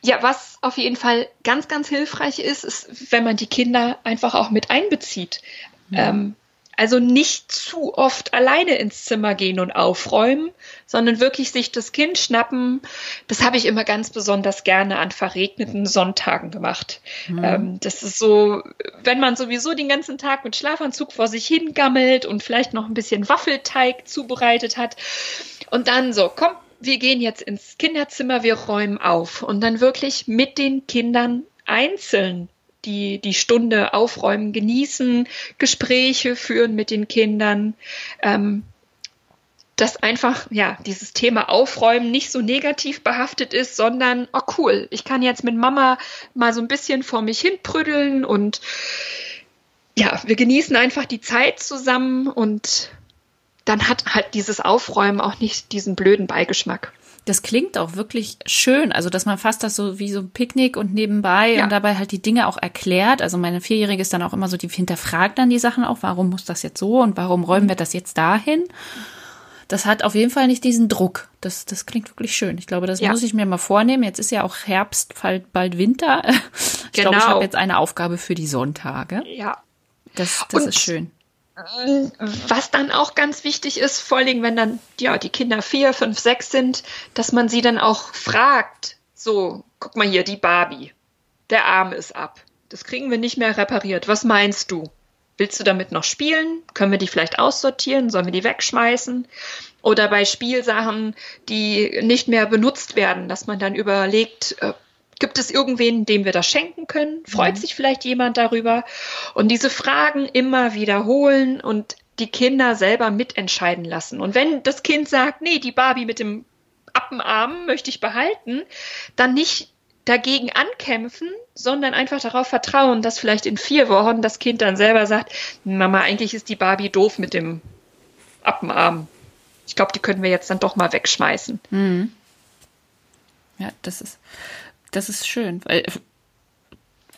ja, was auf jeden Fall ganz, ganz hilfreich ist, ist, wenn man die Kinder einfach auch mit einbezieht. Ja. Ähm, also nicht zu oft alleine ins Zimmer gehen und aufräumen, sondern wirklich sich das Kind schnappen. Das habe ich immer ganz besonders gerne an verregneten Sonntagen gemacht. Mhm. Ähm, das ist so, wenn man sowieso den ganzen Tag mit Schlafanzug vor sich hingammelt und vielleicht noch ein bisschen Waffelteig zubereitet hat. Und dann so, komm, wir gehen jetzt ins Kinderzimmer, wir räumen auf. Und dann wirklich mit den Kindern einzeln die, die Stunde aufräumen, genießen, Gespräche führen mit den Kindern. Ähm, dass einfach, ja, dieses Thema Aufräumen nicht so negativ behaftet ist, sondern, oh cool, ich kann jetzt mit Mama mal so ein bisschen vor mich hinprüdeln und ja, wir genießen einfach die Zeit zusammen und dann hat halt dieses Aufräumen auch nicht diesen blöden Beigeschmack. Das klingt auch wirklich schön. Also, dass man fast das so wie so ein Picknick und nebenbei ja. und dabei halt die Dinge auch erklärt. Also, meine Vierjährige ist dann auch immer so, die hinterfragt dann die Sachen auch. Warum muss das jetzt so und warum räumen wir das jetzt dahin? Das hat auf jeden Fall nicht diesen Druck. Das, das klingt wirklich schön. Ich glaube, das ja. muss ich mir mal vornehmen. Jetzt ist ja auch Herbst, bald Winter. <laughs> Ich genau. glaube, ich habe jetzt eine Aufgabe für die Sonntage. Ja. Das, das ist schön. Was dann auch ganz wichtig ist, vor allem wenn dann ja die Kinder vier, fünf, sechs sind, dass man sie dann auch fragt. So, guck mal hier, die Barbie. Der Arm ist ab. Das kriegen wir nicht mehr repariert. Was meinst du? Willst du damit noch spielen? Können wir die vielleicht aussortieren? Sollen wir die wegschmeißen? Oder bei Spielsachen, die nicht mehr benutzt werden, dass man dann überlegt, äh, Gibt es irgendwen, dem wir das schenken können? Freut mhm. sich vielleicht jemand darüber? Und diese Fragen immer wiederholen und die Kinder selber mitentscheiden lassen. Und wenn das Kind sagt, nee, die Barbie mit dem Appenarm möchte ich behalten, dann nicht dagegen ankämpfen, sondern einfach darauf vertrauen, dass vielleicht in vier Wochen das Kind dann selber sagt, Mama, eigentlich ist die Barbie doof mit dem Appenarm. Ich glaube, die können wir jetzt dann doch mal wegschmeißen. Mhm. Ja, das ist, das ist schön, weil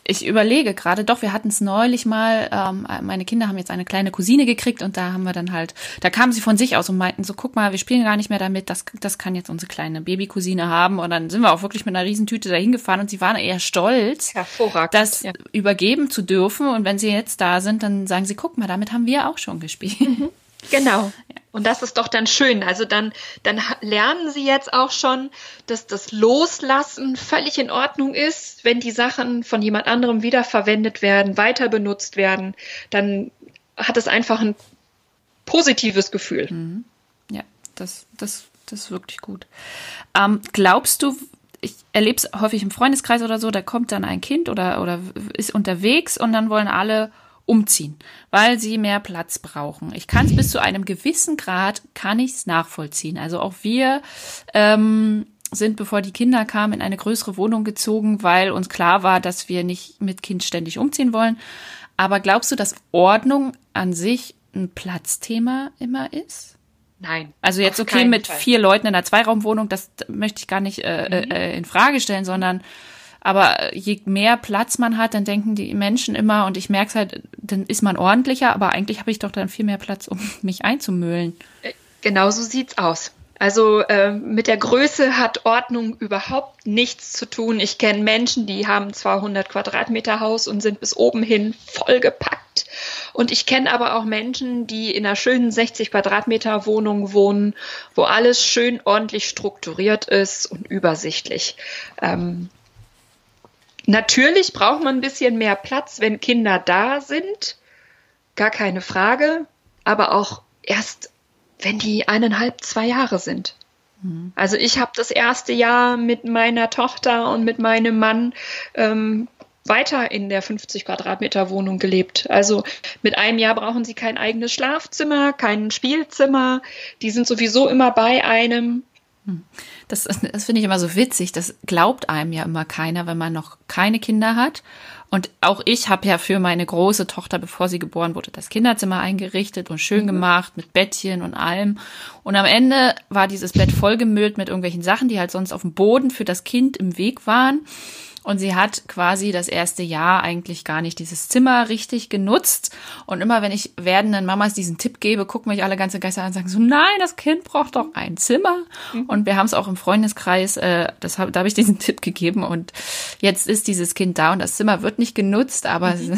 ich überlege gerade, doch, wir hatten es neulich mal, ähm, meine Kinder haben jetzt eine kleine Cousine gekriegt und da haben wir dann halt, da kamen sie von sich aus und meinten so, guck mal, wir spielen gar nicht mehr damit, das, das kann jetzt unsere kleine Babycousine haben und dann sind wir auch wirklich mit einer Riesentüte dahin gefahren und sie waren eher stolz, das ja. übergeben zu dürfen und wenn sie jetzt da sind, dann sagen sie, guck mal, damit haben wir auch schon gespielt. Mhm. Genau. <laughs> Ja. Und das ist doch dann schön. Also dann, dann lernen sie jetzt auch schon, dass das Loslassen völlig in Ordnung ist, wenn die Sachen von jemand anderem wiederverwendet werden, weiter benutzt werden, dann hat es einfach ein positives Gefühl. Mhm. Ja, das, das, das ist wirklich gut. Ähm, glaubst du, ich erlebe es häufig im Freundeskreis oder so, da kommt dann ein Kind oder, oder ist unterwegs und dann wollen alle umziehen, weil sie mehr Platz brauchen. Ich kann es bis zu einem gewissen Grad, kann ich es nachvollziehen. Also auch wir ähm, sind, bevor die Kinder kamen, in eine größere Wohnung gezogen, weil uns klar war, dass wir nicht mit Kind ständig umziehen wollen. Aber glaubst du, dass Ordnung an sich ein Platzthema immer ist? Nein. Also jetzt okay mit Fall. vier Leuten in einer Zweiraumwohnung, das möchte ich gar nicht äh, mhm. äh, in Frage stellen, sondern aber je mehr Platz man hat, dann denken die Menschen immer, und ich merke es halt, dann ist man ordentlicher, aber eigentlich habe ich doch dann viel mehr Platz, um <laughs> mich einzumüllen. Äh, genau so sieht's aus. Also äh, mit der Größe hat Ordnung überhaupt nichts zu tun. Ich kenne Menschen, die haben zwar 100 Quadratmeter Haus und sind bis oben hin vollgepackt. Und ich kenne aber auch Menschen, die in einer schönen 60 Quadratmeter Wohnung wohnen, wo alles schön ordentlich strukturiert ist und übersichtlich. Ähm, Natürlich braucht man ein bisschen mehr Platz, wenn Kinder da sind. Gar keine Frage. Aber auch erst, wenn die eineinhalb, zwei Jahre sind. Mhm. Also ich habe das erste Jahr mit meiner Tochter und mit meinem Mann ähm, weiter in der 50 Quadratmeter Wohnung gelebt. Also mit einem Jahr brauchen sie kein eigenes Schlafzimmer, kein Spielzimmer. Die sind sowieso immer bei einem. Das, das finde ich immer so witzig. Das glaubt einem ja immer keiner, wenn man noch keine Kinder hat. Und auch ich habe ja für meine große Tochter, bevor sie geboren wurde, das Kinderzimmer eingerichtet und schön mhm. gemacht mit Bettchen und allem. Und am Ende war dieses Bett vollgemüllt mit irgendwelchen Sachen, die halt sonst auf dem Boden für das Kind im Weg waren. Und sie hat quasi das erste Jahr eigentlich gar nicht dieses Zimmer richtig genutzt. Und immer wenn ich werdenden Mamas diesen Tipp gebe, gucken mich alle ganze Geister an und sagen so, nein, das Kind braucht doch ein Zimmer. Mhm. Und wir haben es auch im Freundeskreis, äh, das hab, da habe ich diesen Tipp gegeben. Und jetzt ist dieses Kind da und das Zimmer wird nicht genutzt, aber mhm.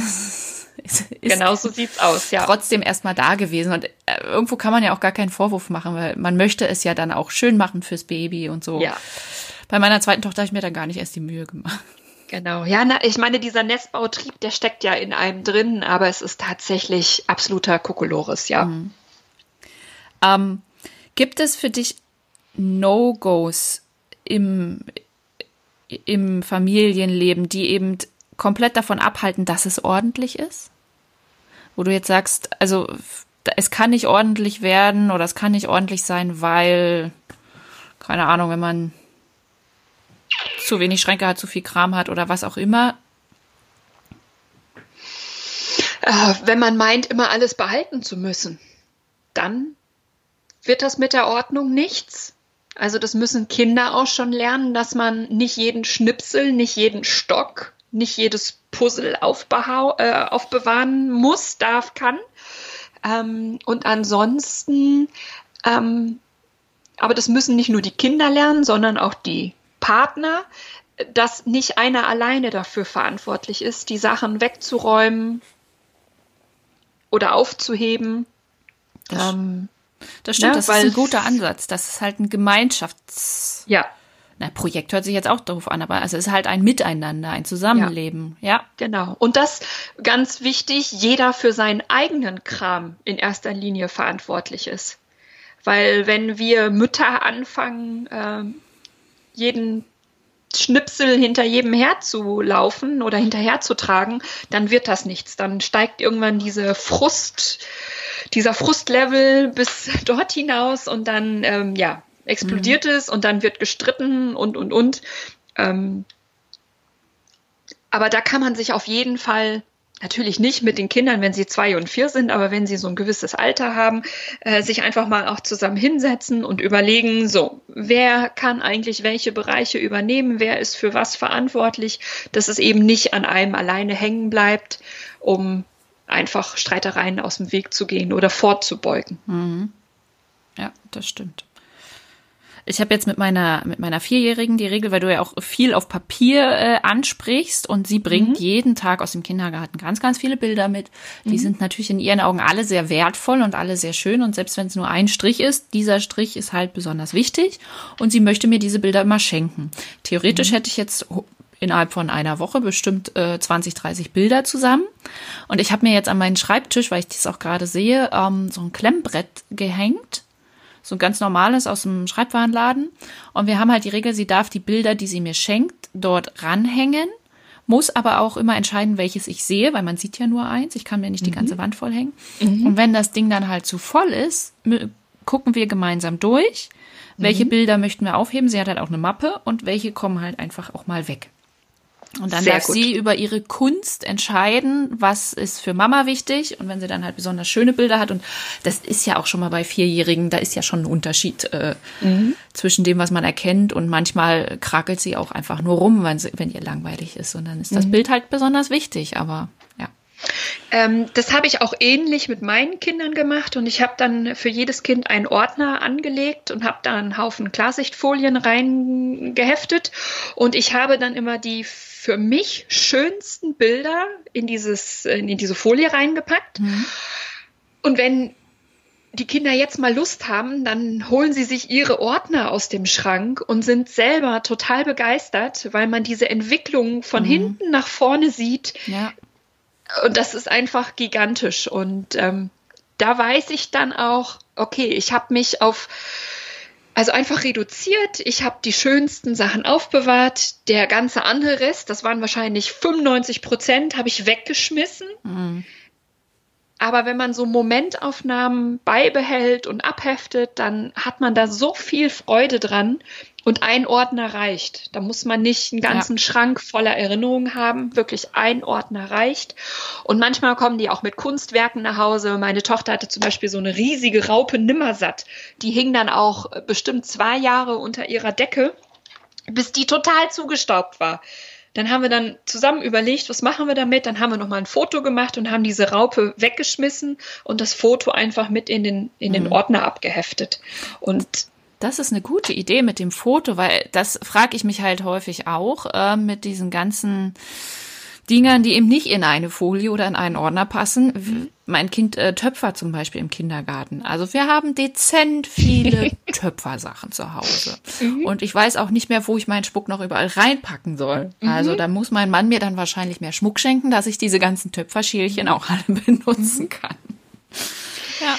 ist genau so sieht's aus, ja. Trotzdem erstmal da gewesen. Und äh, irgendwo kann man ja auch gar keinen Vorwurf machen, weil man möchte es ja dann auch schön machen fürs Baby und so. Ja. Bei meiner zweiten Tochter habe ich mir dann gar nicht erst die Mühe gemacht. Genau, ja, na, ich meine, dieser Nestbautrieb, der steckt ja in einem drin, aber es ist tatsächlich absoluter Kokolores, ja. Mhm. Ähm, gibt es für dich No-Gos im, im Familienleben, die eben komplett davon abhalten, dass es ordentlich ist? Wo du jetzt sagst, also es kann nicht ordentlich werden oder es kann nicht ordentlich sein, weil, keine Ahnung, wenn man zu wenig Schränke hat, zu viel Kram hat oder was auch immer. Äh, wenn man meint, immer alles behalten zu müssen, dann wird das mit der Ordnung nichts. Also das müssen Kinder auch schon lernen, dass man nicht jeden Schnipsel, nicht jeden Stock, nicht jedes Puzzle äh, aufbewahren muss, darf, kann. Ähm, und ansonsten, ähm, aber das müssen nicht nur die Kinder lernen, sondern auch die Partner, dass nicht einer alleine dafür verantwortlich ist, die Sachen wegzuräumen oder aufzuheben. Das, ähm, das stimmt, ja, das ist ein guter Ansatz. Das ist halt ein Gemeinschafts. Ja. Na, Projekt hört sich jetzt auch darauf an, aber also es ist halt ein Miteinander, ein Zusammenleben, ja. ja. Genau. Und das ganz wichtig, jeder für seinen eigenen Kram in erster Linie verantwortlich ist. Weil wenn wir Mütter anfangen, äh, jeden Schnipsel hinter jedem herzulaufen oder hinterherzutragen, dann wird das nichts. Dann steigt irgendwann diese Frust, dieser Frustlevel bis <laughs> dort hinaus und dann, ähm, ja, explodiert mhm. es und dann wird gestritten und, und, und. Ähm, aber da kann man sich auf jeden Fall natürlich nicht mit den Kindern, wenn sie zwei und vier sind, aber wenn sie so ein gewisses Alter haben, äh, sich einfach mal auch zusammen hinsetzen und überlegen, so, wer kann eigentlich welche Bereiche übernehmen, wer ist für was verantwortlich, dass es eben nicht an einem alleine hängen bleibt, um einfach Streitereien aus dem Weg zu gehen oder vorzubeugen. Mhm. Ja, das stimmt. Ich habe jetzt mit meiner mit meiner Vierjährigen die Regel, weil du ja auch viel auf Papier äh, ansprichst und sie bringt mhm. jeden Tag aus dem Kindergarten ganz ganz viele Bilder mit. Die mhm. sind natürlich in ihren Augen alle sehr wertvoll und alle sehr schön und selbst wenn es nur ein Strich ist, dieser Strich ist halt besonders wichtig und sie möchte mir diese Bilder immer schenken. Theoretisch mhm. hätte ich jetzt innerhalb von einer Woche bestimmt äh, 20, 30 Bilder zusammen. Und ich habe mir jetzt an meinen Schreibtisch, weil ich das auch gerade sehe, ähm, so ein Klemmbrett gehängt so ein ganz normales aus dem Schreibwarenladen. Und wir haben halt die Regel, sie darf die Bilder, die sie mir schenkt, dort ranhängen, muss aber auch immer entscheiden, welches ich sehe, weil man sieht ja nur eins. Ich kann mir nicht mhm. die ganze Wand vollhängen. Mhm. Und wenn das Ding dann halt zu voll ist, gucken wir gemeinsam durch, welche mhm. Bilder möchten wir aufheben. Sie hat halt auch eine Mappe und welche kommen halt einfach auch mal weg. Und dann Sehr darf gut. sie über ihre Kunst entscheiden, was ist für Mama wichtig. Und wenn sie dann halt besonders schöne Bilder hat, und das ist ja auch schon mal bei Vierjährigen, da ist ja schon ein Unterschied äh, mhm. zwischen dem, was man erkennt. Und manchmal krakelt sie auch einfach nur rum, wenn, sie, wenn ihr langweilig ist. Und dann ist das mhm. Bild halt besonders wichtig. Aber ja. Ähm, das habe ich auch ähnlich mit meinen Kindern gemacht und ich habe dann für jedes Kind einen Ordner angelegt und habe da einen Haufen Klarsichtfolien reingeheftet und ich habe dann immer die für mich schönsten Bilder in, dieses, in diese Folie reingepackt. Mhm. Und wenn die Kinder jetzt mal Lust haben, dann holen sie sich ihre Ordner aus dem Schrank und sind selber total begeistert, weil man diese Entwicklung von mhm. hinten nach vorne sieht. Ja. Und das ist einfach gigantisch. Und ähm, da weiß ich dann auch, okay, ich habe mich auf also einfach reduziert. Ich habe die schönsten Sachen aufbewahrt. Der ganze andere Rest, das waren wahrscheinlich 95 Prozent, habe ich weggeschmissen. Mhm. Aber wenn man so Momentaufnahmen beibehält und abheftet, dann hat man da so viel Freude dran. Und ein Ordner reicht. Da muss man nicht einen ganzen ja. Schrank voller Erinnerungen haben. Wirklich ein Ordner reicht. Und manchmal kommen die auch mit Kunstwerken nach Hause. Meine Tochter hatte zum Beispiel so eine riesige Raupe Nimmersatt. Die hing dann auch bestimmt zwei Jahre unter ihrer Decke, bis die total zugestaubt war. Dann haben wir dann zusammen überlegt, was machen wir damit? Dann haben wir nochmal ein Foto gemacht und haben diese Raupe weggeschmissen und das Foto einfach mit in den, in den mhm. Ordner abgeheftet. Und das ist eine gute Idee mit dem Foto, weil das frage ich mich halt häufig auch äh, mit diesen ganzen Dingern, die eben nicht in eine Folie oder in einen Ordner passen. Mein Kind äh, Töpfer zum Beispiel im Kindergarten. Also wir haben dezent viele <laughs> Töpfersachen zu Hause. Mhm. Und ich weiß auch nicht mehr, wo ich meinen Schmuck noch überall reinpacken soll. Mhm. Also da muss mein Mann mir dann wahrscheinlich mehr Schmuck schenken, dass ich diese ganzen Töpferschälchen auch alle <laughs> benutzen kann. Ja.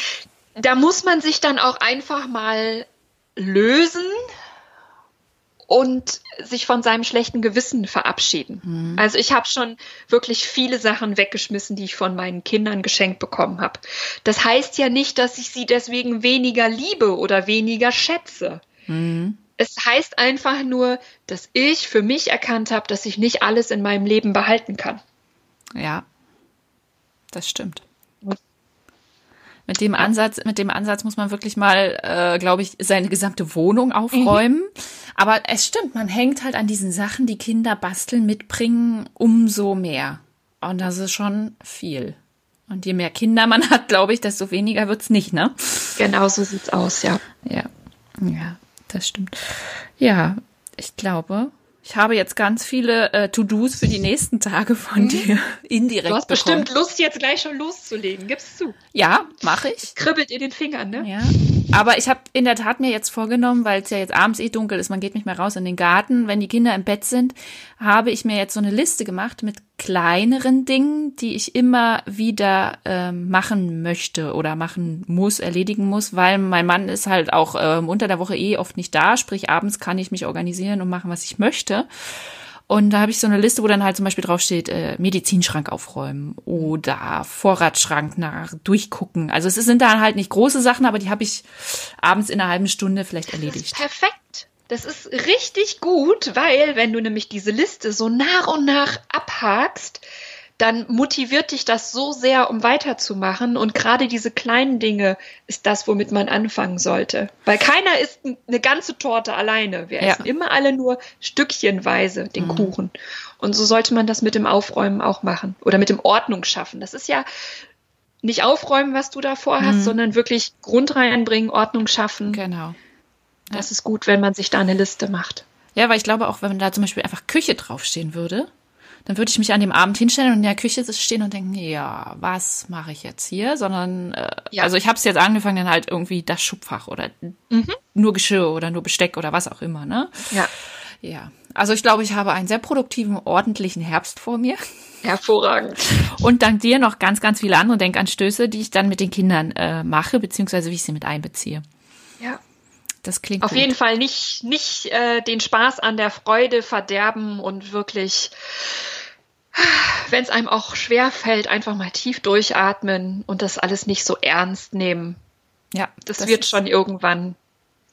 Da muss man sich dann auch einfach mal lösen und sich von seinem schlechten Gewissen verabschieden. Mhm. Also ich habe schon wirklich viele Sachen weggeschmissen, die ich von meinen Kindern geschenkt bekommen habe. Das heißt ja nicht, dass ich sie deswegen weniger liebe oder weniger schätze. Mhm. Es heißt einfach nur, dass ich für mich erkannt habe, dass ich nicht alles in meinem Leben behalten kann. Ja, das stimmt. Mit dem Ansatz, mit dem Ansatz muss man wirklich mal, äh, glaube ich, seine gesamte Wohnung aufräumen. Mhm. <laughs> Aber es stimmt, man hängt halt an diesen Sachen, die Kinder basteln, mitbringen, umso mehr. Und das ist schon viel. Und je mehr Kinder man hat, glaube ich, desto weniger wird's nicht, ne? Genau so sieht's aus, ja. Ja, ja, das stimmt. Ja, ich glaube, ich habe jetzt ganz viele äh, To-Dos für die nächsten Tage von mhm. dir indirekt. Du hast bekommen. bestimmt Lust, jetzt gleich schon loszulegen. Gib's zu. Ja, mache ich. Kribbelt in den Fingern, ne? Ja. Aber ich habe in der Tat mir jetzt vorgenommen, weil es ja jetzt abends eh dunkel ist, man geht nicht mehr raus in den Garten, wenn die Kinder im Bett sind, habe ich mir jetzt so eine Liste gemacht mit kleineren Dingen, die ich immer wieder ähm, machen möchte oder machen muss, erledigen muss, weil mein Mann ist halt auch ähm, unter der Woche eh oft nicht da, sprich abends kann ich mich organisieren und machen, was ich möchte. Und da habe ich so eine Liste, wo dann halt zum Beispiel draufsteht, äh, Medizinschrank aufräumen oder Vorratsschrank nach durchgucken. Also es sind da halt nicht große Sachen, aber die habe ich abends in einer halben Stunde vielleicht erledigt. perfekt. Das ist richtig gut, weil wenn du nämlich diese Liste so nach und nach abhakst, dann motiviert dich das so sehr, um weiterzumachen. Und gerade diese kleinen Dinge ist das, womit man anfangen sollte. Weil keiner isst eine ganze Torte alleine. Wir ja. essen immer alle nur stückchenweise den mhm. Kuchen. Und so sollte man das mit dem Aufräumen auch machen. Oder mit dem Ordnung schaffen. Das ist ja nicht aufräumen, was du da vorhast, mhm. sondern wirklich Grund reinbringen, Ordnung schaffen. Genau. Das ist gut, wenn man sich da eine Liste macht. Ja, weil ich glaube, auch wenn da zum Beispiel einfach Küche draufstehen würde, dann würde ich mich an dem Abend hinstellen und in der Küche stehen und denken, ja, was mache ich jetzt hier? Sondern, äh, ja. also ich habe es jetzt angefangen, dann halt irgendwie das Schubfach oder mhm. nur Geschirr oder nur Besteck oder was auch immer, ne? Ja. Ja. Also ich glaube, ich habe einen sehr produktiven, ordentlichen Herbst vor mir. Hervorragend. Und dank dir noch ganz, ganz viele andere Denkanstöße, die ich dann mit den Kindern äh, mache, beziehungsweise wie ich sie mit einbeziehe. Ja. Das klingt Auf gut. jeden Fall nicht, nicht äh, den Spaß an der Freude verderben und wirklich wenn es einem auch schwer fällt, einfach mal tief durchatmen und das alles nicht so ernst nehmen. Ja, das, das wird schon irgendwann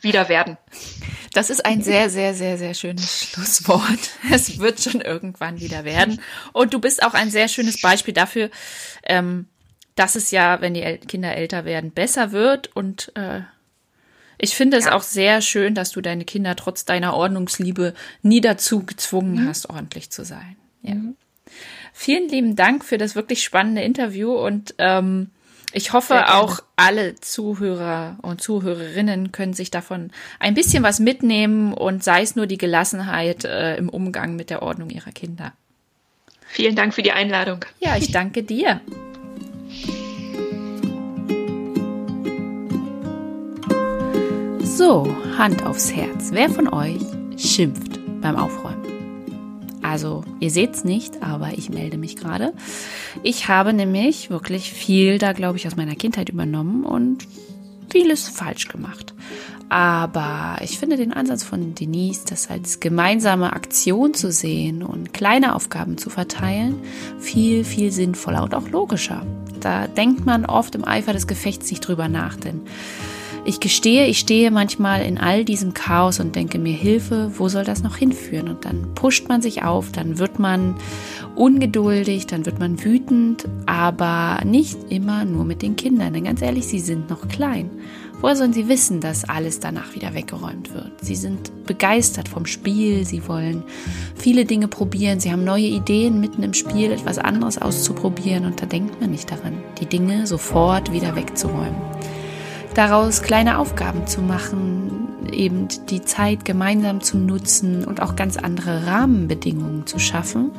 wieder werden. Das ist ein sehr, sehr, sehr, sehr schönes Schlusswort. <laughs> Es wird schon irgendwann wieder werden. Und du bist auch ein sehr schönes Beispiel dafür, ähm, dass es ja, wenn die Kinder älter werden, besser wird. Und äh, ich finde es ja. auch sehr schön, dass du deine Kinder trotz deiner Ordnungsliebe nie dazu gezwungen mhm. hast, ordentlich zu sein. Ja. Mhm. Vielen lieben Dank für das wirklich spannende Interview und ähm, ich hoffe auch alle Zuhörer und Zuhörerinnen können sich davon ein bisschen was mitnehmen und sei es nur die Gelassenheit äh, im Umgang mit der Ordnung ihrer Kinder. Vielen Dank für die Einladung. Ja, ich danke dir. <laughs> So, Hand aufs Herz. Wer von euch schimpft beim Aufräumen? Also, ihr seht's nicht, aber ich melde mich gerade. Ich habe nämlich wirklich viel da, glaube ich, aus meiner Kindheit übernommen und vieles falsch gemacht. Aber ich finde den Ansatz von Denise, das als gemeinsame Aktion zu sehen und kleine Aufgaben zu verteilen, viel, viel sinnvoller und auch logischer. Da denkt man oft im Eifer des Gefechts nicht drüber nach, denn ich gestehe, ich stehe manchmal in all diesem Chaos und denke mir Hilfe, wo soll das noch hinführen? Und dann pusht man sich auf, dann wird man ungeduldig, dann wird man wütend, aber nicht immer nur mit den Kindern. Denn ganz ehrlich, sie sind noch klein. Woher sollen sie wissen, dass alles danach wieder weggeräumt wird? Sie sind begeistert vom Spiel, sie wollen viele Dinge probieren, sie haben neue Ideen mitten im Spiel, etwas anderes auszuprobieren und da denkt man nicht daran, die Dinge sofort wieder wegzuräumen daraus kleine Aufgaben zu machen, eben die Zeit gemeinsam zu nutzen und auch ganz andere Rahmenbedingungen zu schaffen,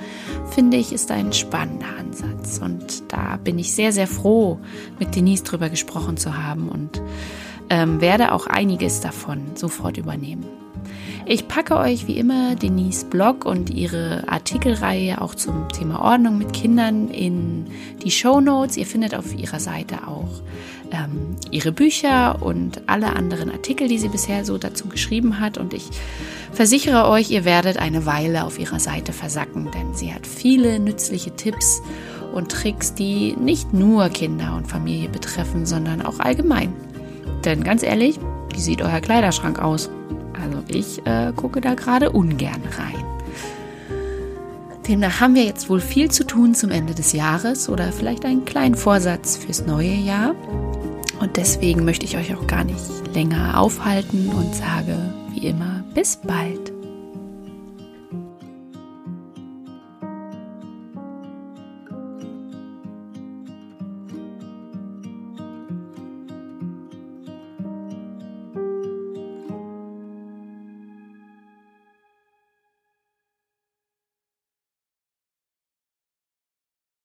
finde ich, ist ein spannender Ansatz. Und da bin ich sehr, sehr froh, mit Denise drüber gesprochen zu haben und ähm, werde auch einiges davon sofort übernehmen. Ich packe euch wie immer Denise Blog und ihre Artikelreihe auch zum Thema Ordnung mit Kindern in die Show Notes. Ihr findet auf ihrer Seite auch ähm, ihre Bücher und alle anderen Artikel, die sie bisher so dazu geschrieben hat. Und ich versichere euch, ihr werdet eine Weile auf ihrer Seite versacken, denn sie hat viele nützliche Tipps und Tricks, die nicht nur Kinder und Familie betreffen, sondern auch allgemein. Denn ganz ehrlich, wie sieht euer Kleiderschrank aus? Also ich äh, gucke da gerade ungern rein. Demnach haben wir jetzt wohl viel zu tun zum Ende des Jahres oder vielleicht einen kleinen Vorsatz fürs neue Jahr. Und deswegen möchte ich euch auch gar nicht länger aufhalten und sage wie immer bis bald.